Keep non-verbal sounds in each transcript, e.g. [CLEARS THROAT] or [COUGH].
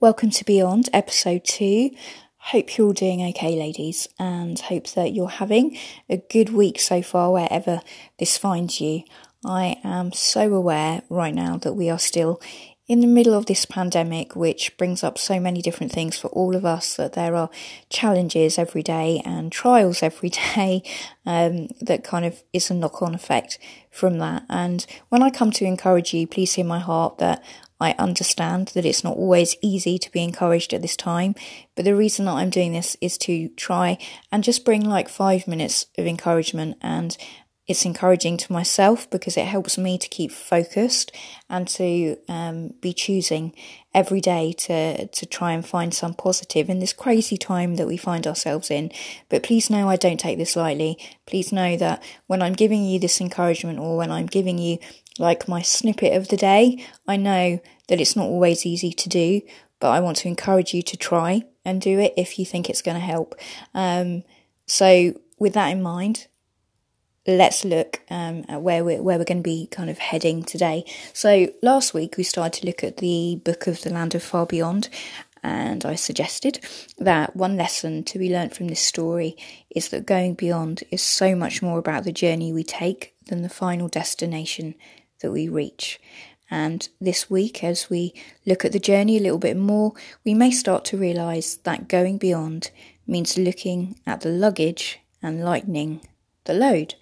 Welcome to Beyond, episode two. Hope you're all doing okay, ladies, and hope that you're having a good week so far, wherever this finds you. I am so aware right now that we are still in the middle of this pandemic, which brings up so many different things for all of us, that there are challenges every day and trials [LAUGHS] every day um, that kind of is a knock on effect from that. And when I come to encourage you, please hear my heart that I understand that it's not always easy to be encouraged at this time, but the reason that I'm doing this is to try and just bring like five minutes of encouragement and it's encouraging to myself because it helps me to keep focused and to um, be choosing every day to to try and find some positive in this crazy time that we find ourselves in. But please know I don't take this lightly. Please know that when I'm giving you this encouragement or when I'm giving you like my snippet of the day, I know that it's not always easy to do, but I want to encourage you to try and do it if you think it's going to help. Um, so with that in mind, let's look um, at where we're where we're going to be kind of heading today. So last week we started to look at the book of the Land of Far Beyond, and I suggested that one lesson to be learnt from this story is that going beyond is so much more about the journey we take than the final destination that we reach. And this week, as we look at the journey a little bit more, we may start to realise that going beyond means looking at the luggage and lightening the load.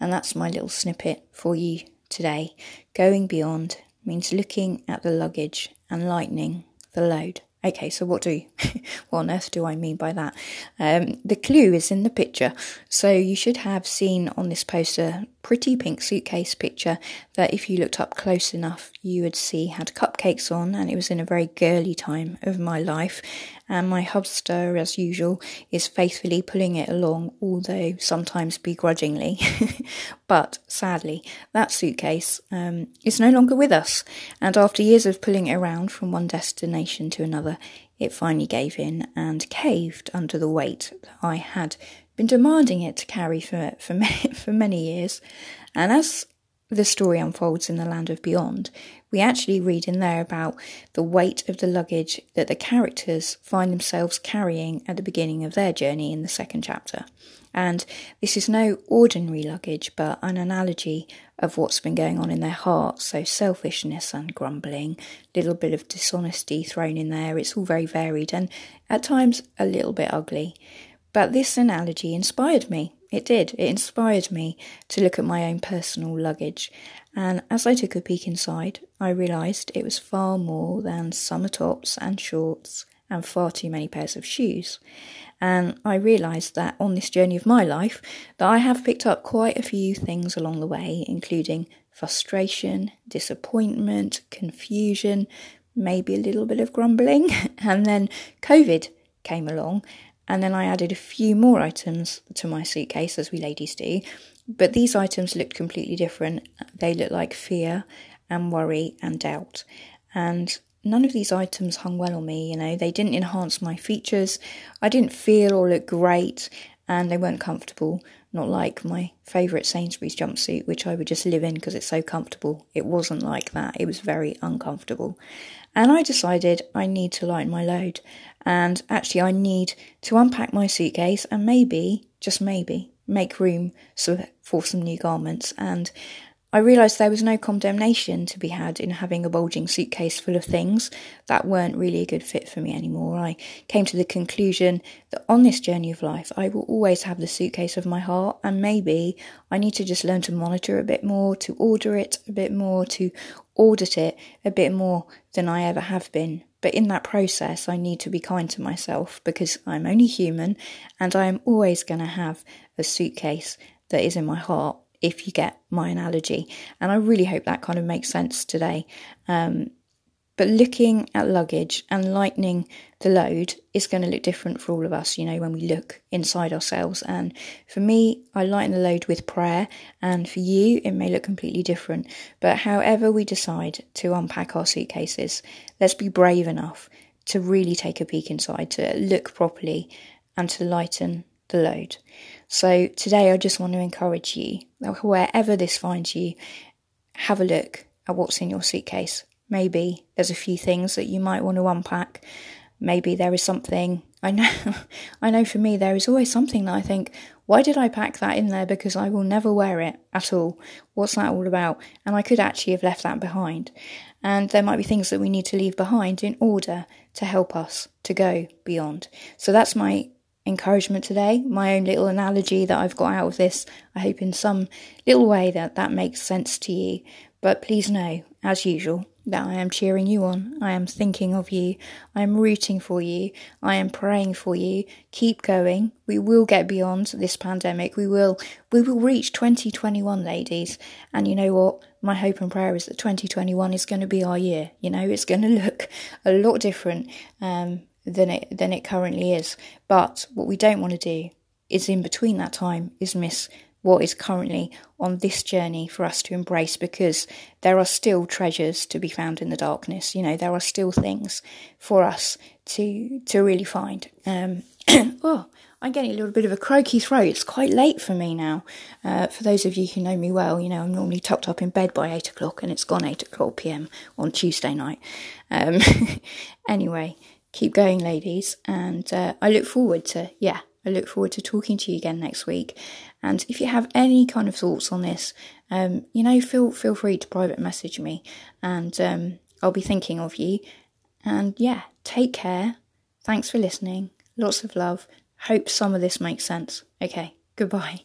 And that's my little snippet for you today. Going beyond means looking at the luggage and lightening the load. Okay, so what do [LAUGHS] what on earth do I mean by that? Um, the clue is in the picture. So you should have seen on this poster pretty pink suitcase picture that if you looked up close enough you would see had cupcakes on and it was in a very girly time of my life. And my hubster as usual is faithfully pulling it along although sometimes begrudgingly. [LAUGHS] But sadly that suitcase um, is no longer with us. And after years of pulling it around from one destination to another it finally gave in and caved under the weight that I had been demanding it to carry for for [LAUGHS] many, for many years. And as the story unfolds in the land of beyond, we actually read in there about the weight of the luggage that the characters find themselves carrying at the beginning of their journey in the second chapter. And this is no ordinary luggage, but an analogy of what's been going on in their hearts. So, selfishness and grumbling, little bit of dishonesty thrown in there. It's all very varied and at times a little bit ugly. But this analogy inspired me. It did. It inspired me to look at my own personal luggage. And as I took a peek inside, I realised it was far more than summer tops and shorts and far too many pairs of shoes. And I realised that on this journey of my life, that I have picked up quite a few things along the way, including frustration, disappointment, confusion, maybe a little bit of grumbling, [LAUGHS] and then COVID came along and then I added a few more items to my suitcase, as we ladies do. But these items looked completely different. They looked like fear and worry and doubt. And none of these items hung well on me, you know, they didn't enhance my features. I didn't feel or look great, and they weren't comfortable. Not like my favourite Sainsbury's jumpsuit, which I would just live in because it's so comfortable. It wasn't like that, it was very uncomfortable. And I decided I need to lighten my load. And actually, I need to unpack my suitcase and maybe, just maybe, make room for some new garments. And I realised there was no condemnation to be had in having a bulging suitcase full of things that weren't really a good fit for me anymore. I came to the conclusion that on this journey of life, I will always have the suitcase of my heart, and maybe I need to just learn to monitor a bit more, to order it a bit more, to audit it a bit more than I ever have been. But in that process, I need to be kind to myself because I'm only human and I am always going to have a suitcase that is in my heart if you get my analogy. And I really hope that kind of makes sense today. Um, but looking at luggage and lightening the load is going to look different for all of us, you know, when we look inside ourselves. And for me, I lighten the load with prayer, and for you, it may look completely different. But however we decide to unpack our suitcases, let's be brave enough to really take a peek inside, to look properly, and to lighten the load. So today, I just want to encourage you, that wherever this finds you, have a look at what's in your suitcase maybe there's a few things that you might want to unpack. Maybe there is something I know [LAUGHS] I know for me there is always something that I think, why did I pack that in there? Because I will never wear it at all. What's that all about? And I could actually have left that behind. And there might be things that we need to leave behind in order to help us to go beyond. So that's my encouragement today, my own little analogy that I've got out of this. I hope in some little way that that makes sense to you. But please know, as usual, that I am cheering you on. I am thinking of you. I am rooting for you. I am praying for you. Keep going. We will get beyond this pandemic. We will we will reach 2021 ladies. And you know what? My hope and prayer is that 2021 is going to be our year. You know, it's going [LAUGHS] to look a lot different um, than it than it currently is. But what we don't want to do is in between that time is miss what is currently on this journey for us to embrace because there are still treasures to be found in the darkness. You know, there are still things for us to to really find. Um, [CLEARS THROAT] oh, I'm getting a little bit of a croaky throat. It's quite late for me now. Uh, for those of you who know me well, you know I'm normally tucked up in bed by eight o'clock, and it's gone eight o'clock p.m. on Tuesday night. Um, [LAUGHS] anyway, keep going, ladies, and uh, I look forward to yeah I look forward to talking to you again next week. And if you have any kind of thoughts on this, um, you know, feel feel free to private message me, and um, I'll be thinking of you. And yeah, take care. Thanks for listening. Lots of love. Hope some of this makes sense. Okay, goodbye.